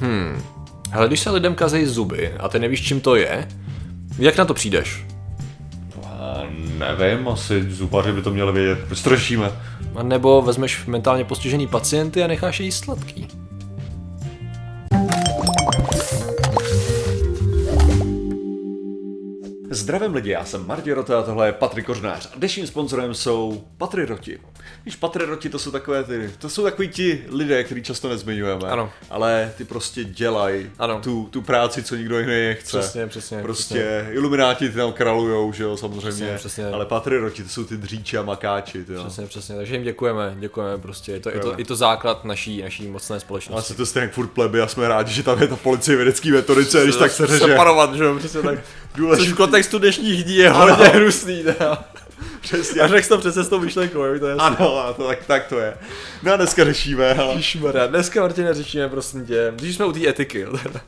Hmm. Hele, když se lidem kazejí zuby a ty nevíš, čím to je, jak na to přijdeš? Nevím, asi zubaři by to měli vědět. Proč řešíme? A nebo vezmeš mentálně postižený pacienty a necháš je jíst sladký. Zdravím lidi, já jsem Martin Rota a tohle je Patrik Kořnář. A dnešním sponzorem jsou Patriroti. Víš, Patriroti to jsou takové ty, to jsou takový ti lidé, který často nezmiňujeme. Ano. Ale ty prostě dělají Ano. tu, tu práci, co nikdo jiný nechce. Přesně, přesně, Prostě ilumináti ty tam kralujou, že jo, samozřejmě. Přesně, přesně. Ale Patriroti to jsou ty dříči a makáči, ty jo. Přesně, přesně. Takže jim děkujeme, děkujeme prostě. Je to, je to, je to základ naší, naší mocné Ale společnosti. se to stejně furt pleby a jsme rádi, že tam je ta policie vědecký metodice, když tak se řeže. Separovat, že jo, přesně tak. Důležitý. Což v kontextu dnešních dní je Ano. hodně hnusný, teda. Přesně. A řekl to přece s tou myšlenkou, jo, to je jasný. Ano, a to, tak, tak to je. No a dneska řešíme, ale... Ježišmarja, dneska Martine řešíme prosím tě, když jsme u té etiky, jo, teda.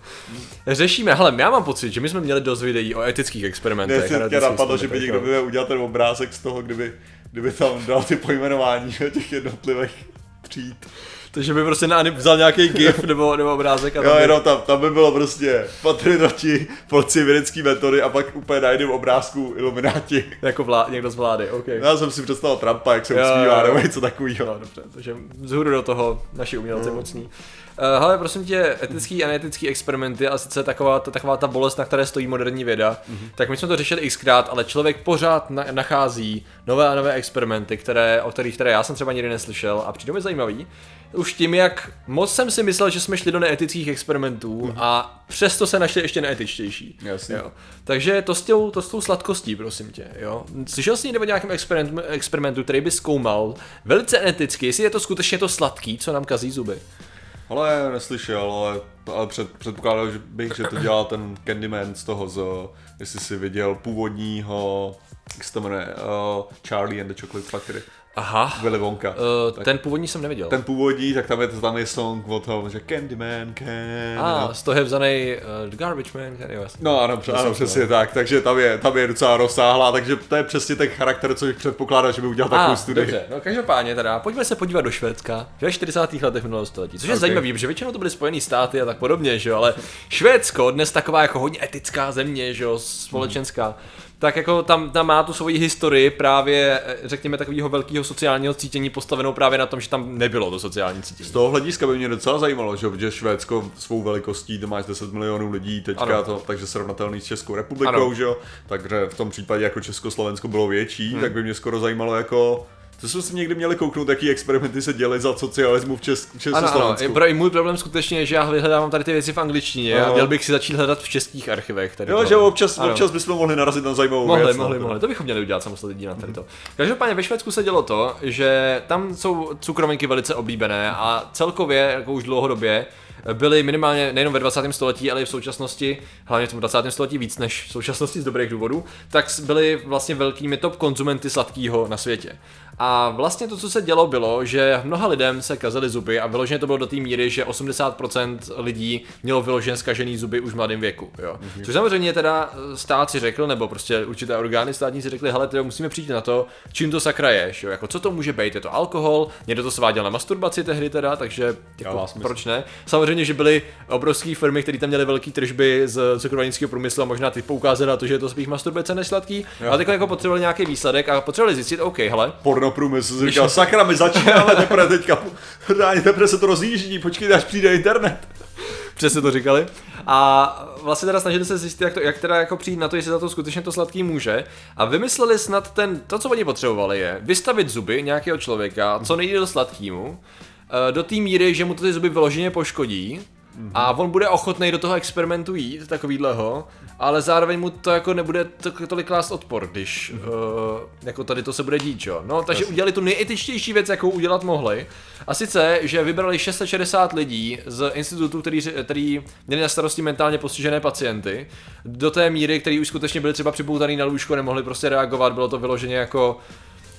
řešíme, hele, já mám pocit, že my jsme měli dost videí o etických experimentech. Teďka etických napadlo, že by někdo měl udělat ten obrázek z toho, kdyby, kdyby tam dal ty pojmenování těch jednotlivých tříd. Takže by prostě na, vzal nějaký gif nebo, nebo obrázek a Jo, tam by, jenom tam, tam by bylo prostě patrinoti, policie vědecký metody a pak úplně na jednom obrázku ilumináti. jako vlá, někdo z vlády, OK. Já jsem si představil Trumpa, jak se Jo, usmívá, jo, jo. nebo něco takového. No, dobře, takže vzhůru do toho naši No. umělci mocní. Uh, hele, prosím tě, etický a neetický experimenty a sice taková, ta, taková ta bolest, na které stojí moderní věda, Mhm. mm-hmm. tak my jsme to řešili xkrát, ale člověk pořád na, nachází nové a nové experimenty, které, o kterých které já jsem třeba nikdy neslyšel a přijde mi zajímavý. Už tím, jak moc jsem si myslel, že jsme šli do neetických experimentů Mhm. a přesto se našli ještě neetičtější. Jasně. Jo. Takže to s, tou, to s tou sladkostí, prosím tě. Jo. Slyšel jsi někdy o nějakém experimentu, experimentu, který by zkoumal velice eticky, jestli je to skutečně to sladký, co nám kazí zuby? Ale neslyšel, ale, ale před, předpokládal že bych, že to dělal ten Candyman z toho, z, jestli si viděl původního, jak se to jmenuje, uh, Charlie and the Chocolate Factory, Aha. Willy Wonka. Uh, Tak ten původní jsem neviděl. ten původní, tak tam je, je song o tom, že Candyman can... A, z toho je vzaný uh, The Garbage Man, který jo, jasně. No ano, přes, ano, přesně tak, takže tam je, tam je docela rozsáhlá, takže to je přesně ten charakter, co bych předpokládal, že by udělal takovou A, studii. dobře, no každopádně teda, pojďme se podívat do Švédska ve 40. letech minulého století, což je Ok. zajímavé, protože většinou to byly Spojené státy a tak podobně, že jo, ale Švédsko, dnes taková jako hodně etická země, že jo, společenská, tak jako tam, tam má tu svoji historii právě, eh, řekněme, takového velkého sociálního cítění postavenou právě na tom, že tam nebylo to sociální cítění. Z toho hlediska by mě docela zajímalo, že, že Švédsko svou velikostí, to má 10 milionů lidí teďka, Ano. to, takže srovnatelný s Českou republikou, Ano. že jo, takže v tom případě jako Československo bylo větší, hmm. tak by mě skoro zajímalo jako, to jsme si někdy měli kouknout, jaký experimenty se děly za socialismu v Čes- Ano, ano, Československu. pro, můj problém skutečně je, že já vyhledávám tady ty věci v angličtině a Aha. měl bych si začít hledat v českých archivech. Tady Jo, že občas, Ano. občas bychom mohli narazit na zajímavou Mohli, věc. mohli, no, mohli. To bychom měli udělat samostatný díl na tady to. Každopádně ve Švédsku se dělo to, že tam jsou cukrovinky velice oblíbené a celkově, jako už dlouhodobě, byly minimálně nejenom ve 20. století, ale i v současnosti, hlavně v tom 20. století víc než v současnosti z dobrých důvodů, tak byly vlastně velkými top konzumenty sladkého na světě. A vlastně to, co se dělo, bylo, že mnoha lidem se kazily zuby a vyloženě to bylo do té míry, že 80% lidí mělo vyloženě zkažený zuby už v mladém věku. Jo. Mm-hmm. Což samozřejmě teda stát si řekl, nebo prostě určité orgány státní si řekli, hele, teda musíme přijít na to, čím to sakra ješ, jo. Jako, co to může být, je to alkohol, někdo to sváděl na masturbaci tehdy teda, takže jako, smysl. proč ne? Samozřejmě, že byly obrovské firmy, které tam měly velké tržby z cukrovarnického průmyslu a možná ty poukázaly na to, že je to spíš masturbace než sladký, Jo. a teď jako potřebovali nějaký výsledek a potřebovali zjistit, OK, hele, Pornoprůmysl si říkal, sakra, my začínáme teprve teďka, reálně teprve se to rozjíždí, počkejte, až přijde internet. Přesně to říkali. A vlastně teda snažili se zjistit, jak, to, jak teda jako přijít na to, jestli za to skutečně to sladký může. A vymysleli snad ten, to, co oni potřebovali, je vystavit zuby nějakého člověka, co nejdýl sladkýmu, eh, do té míry, že mu to ty zuby vyloženě poškodí. A on bude ochotný do toho experimentu jít, takovýhleho, ale zároveň mu to jako nebude to, tolik klást odpor, když uh, jako tady to se bude dít, jo. No, takže udělali tu nejetičtější věc, jakou udělat mohli. A sice, že vybrali 660 lidí z institutu, který, který měli na starosti mentálně postižené pacienty, do té míry, který už skutečně byli třeba připoutaný na lůžko, nemohli prostě reagovat, bylo to vyloženě jako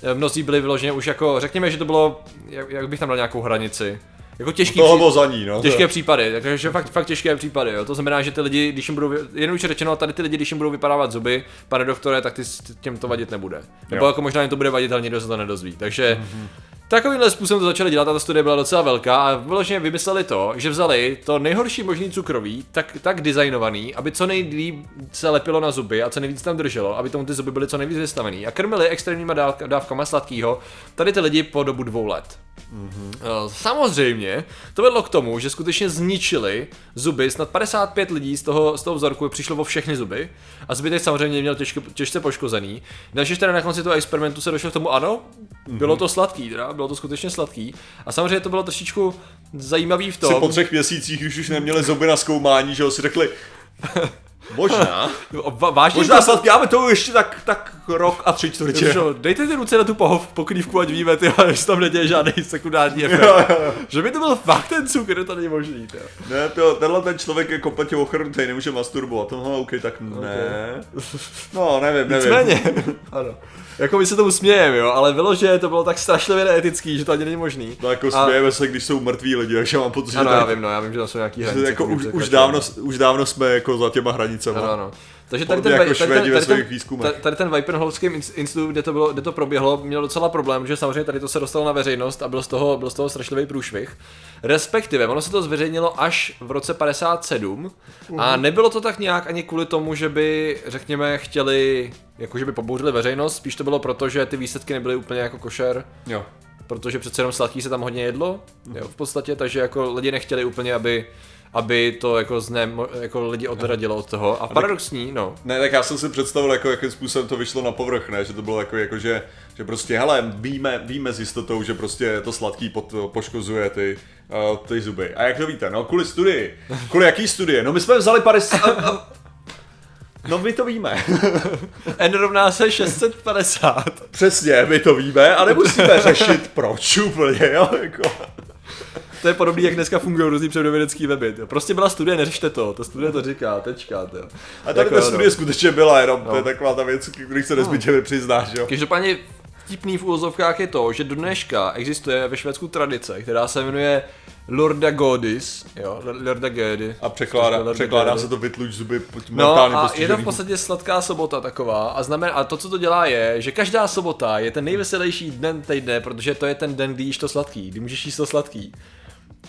eh, mnozí byli vyloženě už jako, řekněme, že to bylo, jak, jak bych tam dal nějakou hranici, jako těžký, Toho pří- bylo za ní, no. Těžké případy, takže fakt, fakt těžké případy, jo. To znamená, že ty lidi, když jim budou, jednoduše řečeno, tady ty lidi, když jim budou vypadávat zuby, pane doktore, tak ty, těm to vadit nebude. Nebo Jo. jako možná jim to bude vadit, ale nikdo se to nedozví. Takže Takovýmhle způsobem to začali dělat a ta studie byla docela velká a vyloženě vymysleli to, že vzali to nejhorší možný cukroví, tak, tak designovaný, aby co nejlíp se lepilo na zuby a co nejvíc tam drželo, aby tomu ty zuby byly co nejvíc vystavený a krmili extrémníma dáv- dávkama sladkého tady ty lidi po dobu dvou let. Mm-hmm. Samozřejmě, to vedlo k tomu, že skutečně zničili zuby, snad 55 lidí z toho, z toho vzorku přišlo o všechny zuby a zbytek samozřejmě měl těžko, těžce poškozený. Takže teda na konci toho experimentu se došlo k tomu, ano, bylo to sladký, teda, bylo to skutečně sladký. A samozřejmě to bylo trošičku zajímavý v Si tom, po třech měsících, když už neměli zuby na zkoumání, že jo, si řekli, možná, vážně možná to- sladký, ale to ještě tak, tak rok a tři čtvrtě. Jo, dejte ty ruce na tu pohov, pokrývku, ať víme, ty, že tam neděje žádný sekundární efekt. Jo, jo. Že by to byl fakt ten cukr, to není možný. Tyjo. Ne, to, tenhle ten člověk je kompletně ochrnutý, nemůže masturbovat. No, OK, tak ne. No, nevím, nevím. Nicméně, ano. Jako my se tomu smějeme, jo, ale bylo, že to bylo tak strašlivě neetický, že to ani není možný. No jako A- smějeme se, když jsou mrtví lidi, takže mám pocit, že Ano, tady- já vím, no, já vím, že tam jsou nějaký hranice. jako už, už, dávno, už dávno jsme jako za těma hranicema. Ano, ano. Takže tady ten, jako tady, tady, svých ten, tady, tady ten Weipenholzský institut, kde to, bylo, kde to proběhlo, měl docela problém, že samozřejmě tady to se dostalo na veřejnost a byl z toho, byl z toho strašlivý průšvih. Respektive, ono se to zveřejnilo až v roce 57 a Mhm. nebylo to tak nějak ani kvůli tomu, že by, řekněme, chtěli, jakože by pobouřili veřejnost, spíš to bylo proto, že ty výsledky nebyly úplně jako košer, Jo. protože přece jenom sladký se tam hodně jedlo, jo, v podstatě, takže jako lidi nechtěli úplně, aby aby to jako, zne, jako lidi odradilo od toho. A paradoxní, no. Ne, tak já jsem si představil, jako, jakým způsobem to vyšlo na povrch, ne? Že to bylo jako, jako že, že prostě, hele, víme, víme s jistotou, že prostě to sladký pod, poškozuje ty, uh, ty zuby. A jak to víte? No, kvůli studii. Kvůli jaký studie? No, my jsme vzali 50... No, my to víme. N rovná se 650. Přesně, my to víme a nemusíme řešit proč úplně, jo, jako. To je podobný, jak dneska fungují různý pseudovědecký weby. Tyjo. Prostě byla studie, neřešte to, ta studie to říká, tečka. A tady Jako, ta no. studie skutečně byla, jenom to je No. taková ta věc, kterých se nezbytně nepřiznáš, jo. Každopádně vtipný v úvozovkách je to, že do dneška existuje ve Švédsku tradice, která se jmenuje Lorda Godis, jo, Lorda Gody. A překládá, Lorda překládá Gody. se to vytluč zuby po- No mentálně a je to v podstatě sladká sobota taková a znamená, a to, co to dělá je, že každá sobota je ten nejveselější den týdne, protože to je ten den, kdy jíš to sladký, kdy můžeš jíst to sladký.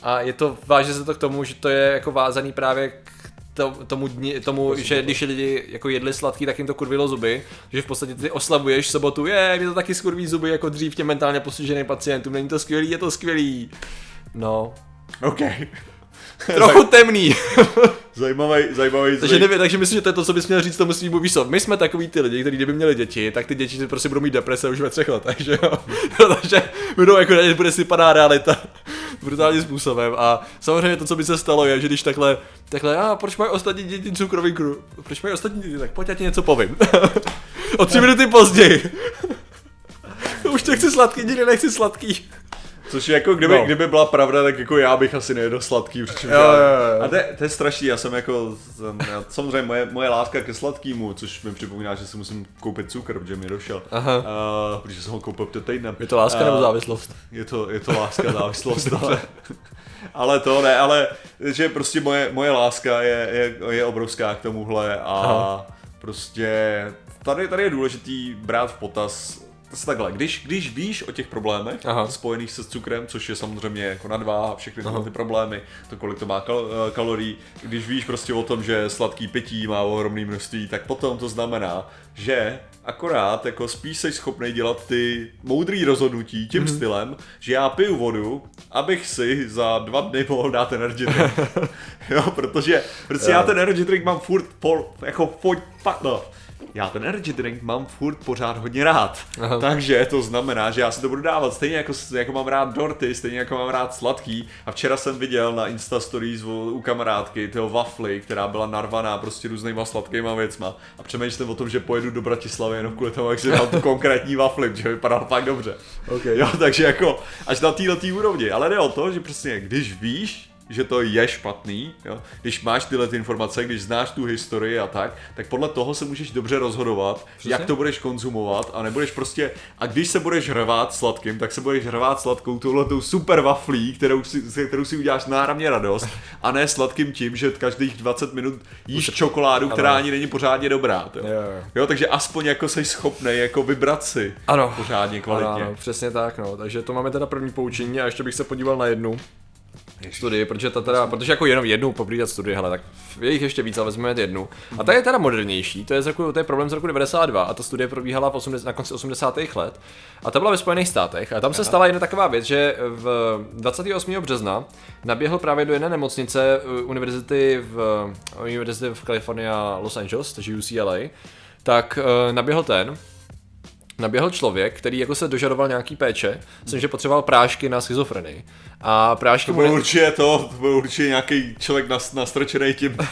A je to, váže se to k tomu, že to je jako vázaný právě k to, tomu dni, tomu, že když lidi jako jedli sladký, tak jim to kurvilo zuby, že v podstatě ty oslabuješ sobotu, je, mě to taky skurví zuby jako dřív těm mentálně postiženým pacientům, není to skvělý, je to skvělý. No, OK. trochu temný. Zajímavý, zajímavý Takže nevím, takže myslím, že to je to, co bys měl říct tomu svým co, My jsme takový ty lidi, kteří kdyby měli děti, tak ty děti si prostě budou mít deprese už ve třech letech, že jo. Protože budou jako na ně bude sypaná realita brutálním způsobem. A samozřejmě to, co by se stalo, je, že když takhle, takhle, a proč mají ostatní děti cukrový kru? Proč mají ostatní děti? Tak pojď, já ti něco povím. o tři minuty později. už nechci sladký, nikdy nechci sladký. Což je jako, kdyby, No. kdyby byla pravda, tak jako já bych asi nejedl sladký, přičemž Jo, jo, jo. A to, je- to je strašný, já jsem jako, jsem- já- samozřejmě moje, moje láska ke sladkýmu, což mi připomíná, že si musím koupit cukr, protože mi došel, Aha. uh, protože jsem ho koupil před týdnem. Je to láska Eh, nebo závislost? Je to, je to láska, závislost, ale, ale to ne, ale že prostě moje, moje láska je, je, je obrovská k tomuhle a Aha. prostě tady, tady je důležitý brát v potaz Zase takhle, když, když víš o těch problémech Aha. Spojených se s cukrem, což je samozřejmě jako nadváha, všechny tyhle ty problémy, to kolik to má kal, eh, kalorií, když víš prostě o tom, že sladký pití má ohromné množství, tak potom to znamená, že akorát jako spíš jsi schopný dělat ty moudrý rozhodnutí tím mm-hmm. stylem, že já piju vodu, abych si za dva dny mohl dát energy drink. jo, protože, protože já ten energy drink mám furt pol, jako fakt no. Já ten energy drink mám furt pořád hodně rád. Aha. Takže to znamená, že já si to budu dávat stejně jako, jako mám rád dorty, stejně jako mám rád sladký. A včera jsem viděl na Insta Stories u, kamarádky tyho wafly, která byla narvaná prostě různýma sladkýma věcma. A přemýšlím o tom, že pojedu do Bratislavy jenom kvůli tomu, jak si dám tu konkrétní wafly, že vypadal fakt dobře. Okay. Jo, takže jako až na této úrovni. Ale jde o to, že prostě když víš, že to je špatný, jo? když máš tyhle ty informace, když znáš tu historii a tak, tak podle toho se můžeš dobře rozhodovat, Přesně? jak to budeš konzumovat a nebudeš prostě, a když se budeš hrvat sladkým, tak se budeš hrvat sladkou touhletou super waflí, kterou si, kterou si uděláš náramně radost a ne sladkým tím, že každých 20 minut jíš čokoládu, která ani není pořádně dobrá. To. Jo, jo. jo, takže aspoň jako jsi schopný jako vybrat si ano. pořádně kvalitně. Ano, ano, přesně tak, no. Takže to máme teda první poučení a ještě bych se podíval na jednu studii, protože ta teda, protože jako jenom jednu poprýdat studii, hele, tak je jich ještě víc, ale vezmeme jednu. A ta je teda modernější, to je, z roku, to je problém z roku 92 a ta studie probíhala v 80, na konci 80. let. A ta byla ve Spojených státech a tam se stala jedna taková věc, že v 28. března naběhl právě do jedné nemocnice uh, univerzity v, univerzity v Kalifornii Los Angeles, takže UCLA, tak uh, naběhl ten, naběhl člověk, který jako se dožadoval nějaký péče, myslím, že potřeboval prášky na schizofrenii. A prášky to byl určitě to, to byl určitě nějaký člověk nastrčený tím.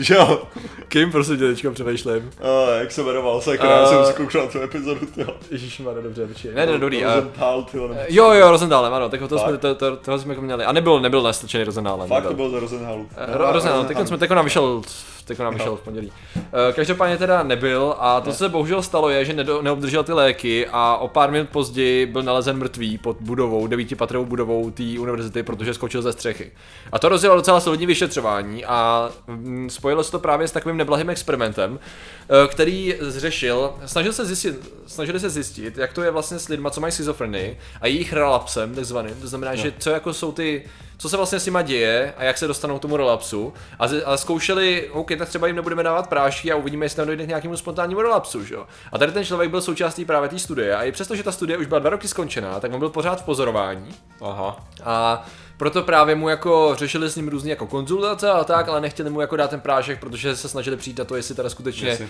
že jo? Kým prostě tě teďka přemýšlím? Uh, jak se jmenoval, sakra, uh, jsem zkoušel tu epizodu, tyjo. Ježišmarja, dobře, počkej. Ne, ne, dobrý. Rosenthal, tyjo. Jo, jo, Rosenthalem, ano, tak to, jsme, to, to, to, jsme jako měli. A nebyl, nebyl nastrčený Rosenthalem. Fakt to byl za Rosenthalu. Uh, Rosenthal, teď jsme, nám vyšel teď nám vyšel v pondělí. Eh, každopádně teda nebyl a to, co se bohužel stalo, je, že neobdržel ty léky a o pár minut později byl nalezen mrtvý pod budovou, devítipatrovou budovou té univerzity, protože skočil ze střechy. A to rozjelo docela solidní vyšetřování a mm, spojilo se to právě s takovým neblahým experimentem, eh, který zřešil, snažil se zjistit, snažili se zjistit, jak to je vlastně s lidmi, co mají schizofrenii a jejich relapsem, takzvaným. To znamená, no. že co jako jsou ty co se vlastně s nima děje a jak se dostanou k tomu relapsu. A, z, a zkoušeli, OK, tak třeba jim nebudeme dávat prášky a uvidíme, jestli tam dojde k nějakému spontánnímu relapsu, že? A tady ten člověk byl součástí právě té studie a i přesto, že ta studie už byla dva roky skončená, tak on byl pořád v pozorování. Aha. A proto právě mu jako řešili s ním různě jako konzultace a tak, ale nechtěli mu jako dát ten prášek, protože se snažili přijít na to, jestli teda skutečně Jestli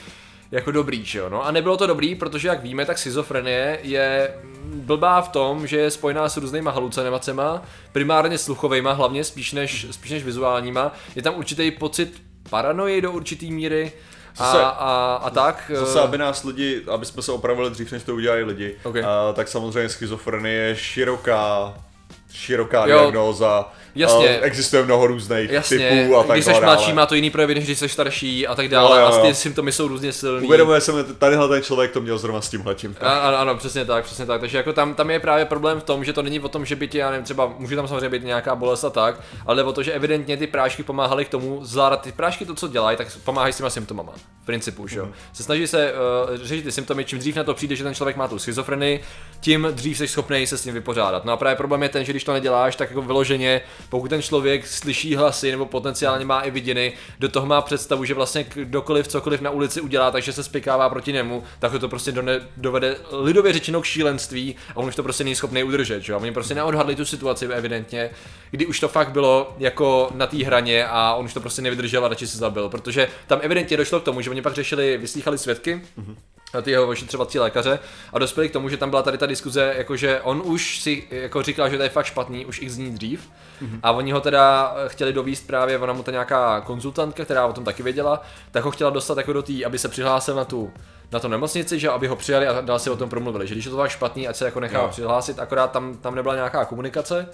jako dobrý, že jo? No a nebylo to dobrý, protože jak víme, tak schizofrenie je blbá v tom, že je spojená s různýma halucinacema, primárně sluchovejma hlavně, spíš než, spíš než vizuálníma. Je tam určitý pocit paranoji do určitý míry, a, a, a tak. Zase, eh, aby nás lidi, aby jsme se opravili dřív, než to udělali lidi, okay. a, tak samozřejmě schizofrenie je široká, široká jo. diagnóza Jasně. existuje mnoho různých Jasně. typů a tak Když jsi mladší, má to jiný projevy, než když jsi starší a tak dále. No, jo, jo. A ty symptomy jsou různě silný. Uvědomuje se tadyhle ten člověk to měl zrovna s tímhletím. Ano, ano, přesně tak, přesně tak. Takže jako tam, tam je právě problém v tom, že to není o tom, že by tě, já nevím, třeba může tam samozřejmě být nějaká bolest a tak, ale o to, že evidentně ty prášky pomáhaly k tomu zvládat ty prášky to, co dělají, tak pomáhají s těma symptomama. V principu, že jo. Mm. Se snaží se uh, řešit ty symptomy, čím dřív na to přijde, že ten člověk má tu schizofrenii, tím dřív jsi schopný se s tím vypořádat. No a právě problém je ten, že když to neděláš, tak jako vyloženě, pokud ten člověk slyší hlasy nebo potenciálně má i vidiny, do toho má představu, že vlastně kdokoliv cokoliv na ulici udělá, takže se spikává proti němu, tak to prostě dovede lidově řečeno k šílenství a on už to prostě není schopný udržet, že? A oni prostě neodhadli tu situaci evidentně, kdy už to fakt bylo jako na té hraně a on už to prostě nevydržel a radši se zabil, protože tam evidentně došlo k tomu, že oni pak řešili, vyslýchali svědky, mm-hmm ty jeho ošetřovací lékaře a dospěli k tomu, že tam byla tady ta diskuze, jakože on už si jako říkal, že to je fakt špatný, už x dní dřív. Mm-hmm. a oni ho teda chtěli dovíst právě, ona mu ta nějaká konzultantka, která o tom taky věděla, tak ho chtěla dostat jako do té, aby se přihlásil na tu na to nemocnici, že aby ho přijali a dál si o tom promluvili, že když je to tak špatný, ať se jako nechá přihlásit, akorát tam, tam nebyla nějaká komunikace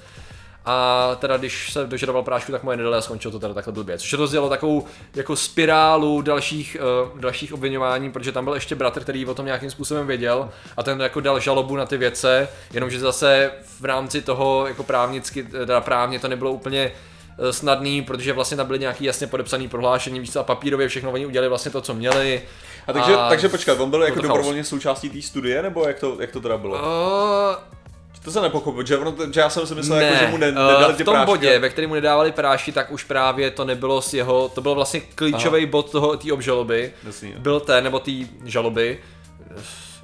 a teda když se dožadoval prášku, tak mu je nedali a skončilo to teda takhle blbě. Což rozdělo takovou jako spirálu dalších, uh, dalších obvinování, protože tam byl ještě bratr, který o tom nějakým způsobem věděl a ten jako dal žalobu na ty věce, jenomže zase v rámci toho jako právnicky, teda právně to nebylo úplně eh, snadný, protože vlastně tam byly nějaký jasně podepsaný prohlášení, víc a papírově všechno oni udělali vlastně to, co měli. A takže, a takže počkat, on byl jako dobrovolně součástí té studie, nebo jak to, jak to teda bylo? Uh, to se nepochopil, že, ono, že já jsem si myslel, ne, jako, že mu ne, nedali uh, v tom prášky. bodě, ve kterém mu nedávali prášky, tak už právě to nebylo s jeho, to byl vlastně klíčový bod toho té obžaloby, Jasný, byl ten, nebo té žaloby,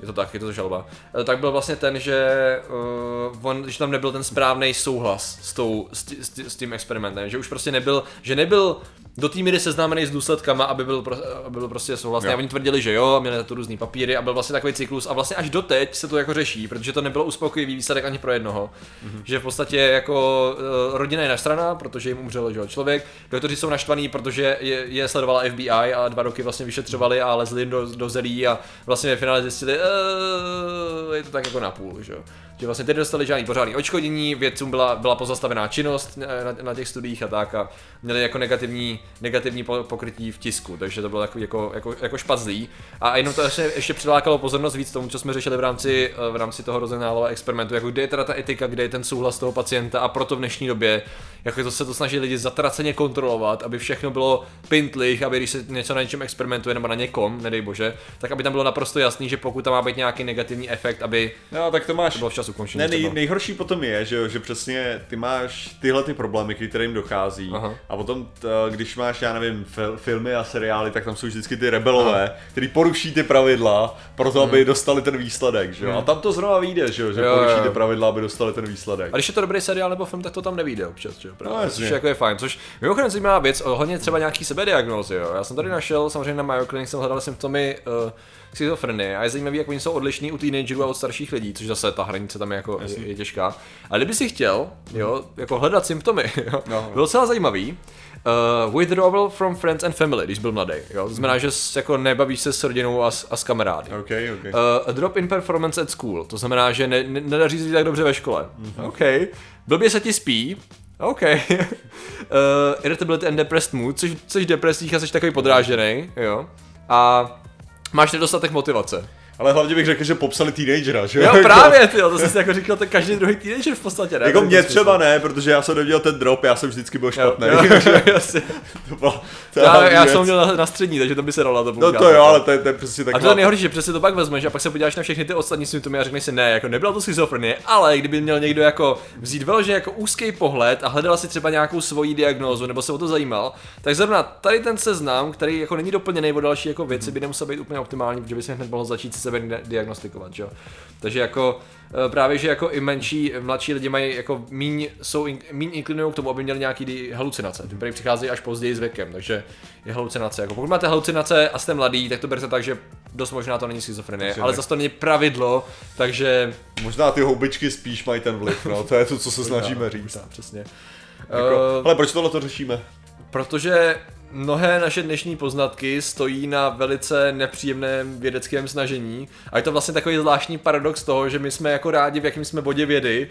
je to tak, je to žaloba, eh, tak byl vlastně ten, že, uh, on, že tam nebyl ten správný souhlas s, tou, s, s, s tím experimentem, že už prostě nebyl, že nebyl do té míry seznámený s důsledkama, aby byl, pro, aby byl prostě souhlasný. A oni tvrdili, že jo, měli na to různý papíry a byl vlastně takový cyklus. A vlastně až doteď se to jako řeší, protože to nebylo uspokojivý výsledek ani pro jednoho. Mm-hmm. Že v podstatě jako uh, rodina je naštvaná, protože jim umřel že jo, člověk. Doktoři jsou naštvaní, protože je, je sledovala FBI a dva roky vlastně vyšetřovali a lezli do, do zelí a vlastně ve finále zjistili, uh, je to tak jako na půl, že jo. Že vlastně ty dostali žádný pořádný očkodění, vědcům byla, byla pozastavená činnost na, na, těch studiích a tak a měli jako negativní, negativní po- pokrytí v tisku, takže to bylo takový jako, jako, jako špazlý. A jenom to ještě, ještě přilákalo pozornost víc tomu, co jsme řešili v rámci, v rámci toho rozenálového experimentu, jako kde je teda ta etika, kde je ten souhlas toho pacienta a proto v dnešní době, jako to se to snaží lidi zatraceně kontrolovat, aby všechno bylo pintlich, aby když se něco na něčem experimentuje nebo na někom, nedej bože, tak aby tam bylo naprosto jasný, že pokud tam má být nějaký negativní efekt, aby No, tak to máš. to bylo včas ukončení. Ne, nej, nejhorší potom je, že, že přesně ty máš tyhle ty problémy, ke kterým dochází. Aha. A potom, t, když máš, já nevím, fil, filmy a seriály, tak tam jsou vždycky ty rebelové, kteří poruší ty pravidla, proto aby dostali ten výsledek, že jo. A tam to zrovna vyjde, že jo, že Jo, poruší jo. ty pravidla, aby dostali ten výsledek. A když je to dobrý seriál nebo film, tak to tam nevíde občas, že jo? Právě, No, jasně. což jako je fajn. Což mimochodem zajímavá věc, o hodně třeba nějaký sebediagnózy, jo. Já jsem tady našel, samozřejmě na Mayo Clinic jsem hledal symptomy uh, schizofrenie a je zajímavý, jak oni jsou odlišní u teenagerů a od starších lidí, což zase ta hranice tam je jako je, je těžká. A kdyby si chtěl, jo, jako hledat symptomy, jo, No. bylo docela zajímavý. Uh, withdrawal from friends and family, když byl mladý. Jo? To znamená, že s- jako nebavíš se s rodinou a s, a s kamarády. OK, OK. Uh, a drop in performance at school, to znamená, že ne, ne, nedaří se ti tak dobře ve škole. Mm-hmm. OK. Blbě se ti spí. OK. uh, irritability and depressed mood, což, což depresích a jsi takový podrážený, jo. A máš nedostatek motivace. Ale hlavně bych řekl, že popsali teenagera, že Jo, právě, ty, to jsi jako říkal, to každý druhý teenager v podstatě, ne? Jako mě to třeba ne, protože já jsem neměl ten drop, já jsem vždycky byl špatný. jo, jo, jasně. to byla, to já, já jsem měl na, na střední, takže to by se dalo to No to jo, ale to je, to je přesně A to nejhorší, že přesně to pak vezmeš a pak se podíváš na všechny ty ostatní symptomy a řekneš si ne, jako nebyla to schizofrenie, ale kdyby měl někdo jako vzít vyloženě jako úzký pohled a hledal si třeba nějakou svoji diagnózu nebo se o to zajímal, tak zrovna tady ten seznam, který jako není doplněný o další jako věci, by nemusel být úplně optimální, protože by se hned mohl začít si sebe di- diagnostikovat, že jo. Takže jako eh, právě, že jako i menší, mladší lidi mají jako míň, jsou in, míň inklinují k tomu, aby měli nějaký halucinace. Ty prý přicházejí až později s věkem, takže je halucinace. Jako pokud máte halucinace a jste mladý, tak to berte tak, že dost možná to není schizofrenie, ale zase to není pravidlo, takže... Možná ty houbičky spíš mají ten vliv, no, to je to, co se snažíme říct. Tak, přesně. Jako, Eh, ale proč tohle to řešíme? Protože mnohé naše dnešní poznatky stojí na velice nepříjemném vědeckém snažení. A je to vlastně takový zvláštní paradox toho, že my jsme jako rádi, v jakém jsme bodě vědy,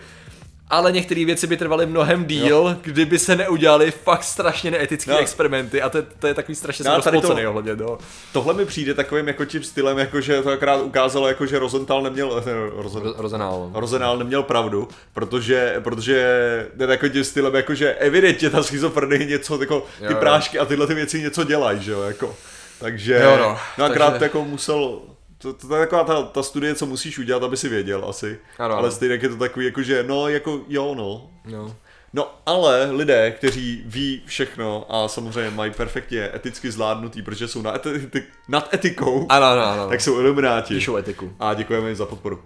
ale některé věci by trvaly mnohem díl, jo. kdyby se neudělali fakt strašně neetické No. experimenty a to, to je takový strašně No, no, tady to- ohledně toho. Tohle mi přijde takovým jako tím stylem, jako že to akorát ukázalo, jako že Rosenthal neměl, ne, Rosen, Ro- Rozenál. Neměl pravdu, protože, protože je takovým tím stylem, jako že evidentně ta schizofrenie něco, jako ty Jo, jo. prášky a tyhle ty věci něco dělají, že jo, jako. Takže, Jo, no, no akorát takže- jako musel, to, to, to je taková ta, ta studie, co musíš udělat, aby si věděl asi. Ano, Ale stejně je to takový, jako že no, jako jo, no, No. No ale lidé, kteří ví všechno a samozřejmě mají perfektně eticky zvládnutý, protože jsou nad, eti- nad etikou, Ano, ano, ano. tak jsou ilumináti. Píšou etiku. A děkujeme jim za podporu.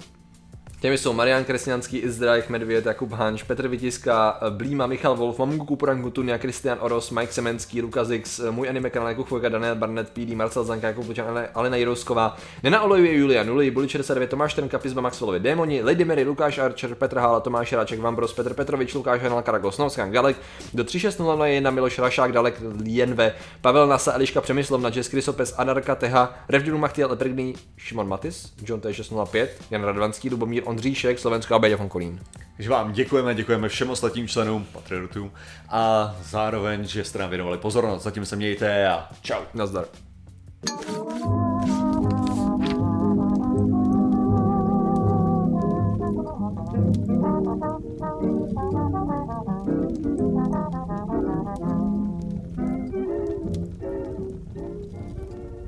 Těmi jsou Marian Kresňanský, Izdrajch, Medvěd, Jakub Hanš, Petr Vytiska, Blíma, Michal Wolf, Mamungu Kupurangu, Tunia, Kristian Oros, Mike Semenský, Lukas X, můj anime kanál Jakub Chvojka, Daniel Barnett, PD, Marcel Zanka, Jakub Lučan, Ale- Alena Jirousková, Nena Olejuje, Julia Nuli, Buli 69, Tomáš Trnka, Pizba, Maxwellovi, Démoni, Lady Mary, Lukáš Archer, Petr Hála, Tomáš Ráček, Vambros, Petr Petrovič, Lukáš Hanal, Karagos, Novskan, Galek, do 3601 Miloš Rašák, Dalek, Lienve, Pavel Nasa, Eliška Přemyslovna, Jess Krysopes, Adarka Teha, Revdinu Machtiel, Eprigný, Šimon Matis, John T605, Jan Radvanský, Lubomír Ondříšek, Slovensko a Beďa von Kolín. Takže vám děkujeme, děkujeme všem ostatním členům Patriotům a zároveň, že jste nám věnovali pozornost. Zatím se mějte a čau. Nazdar. Thank you.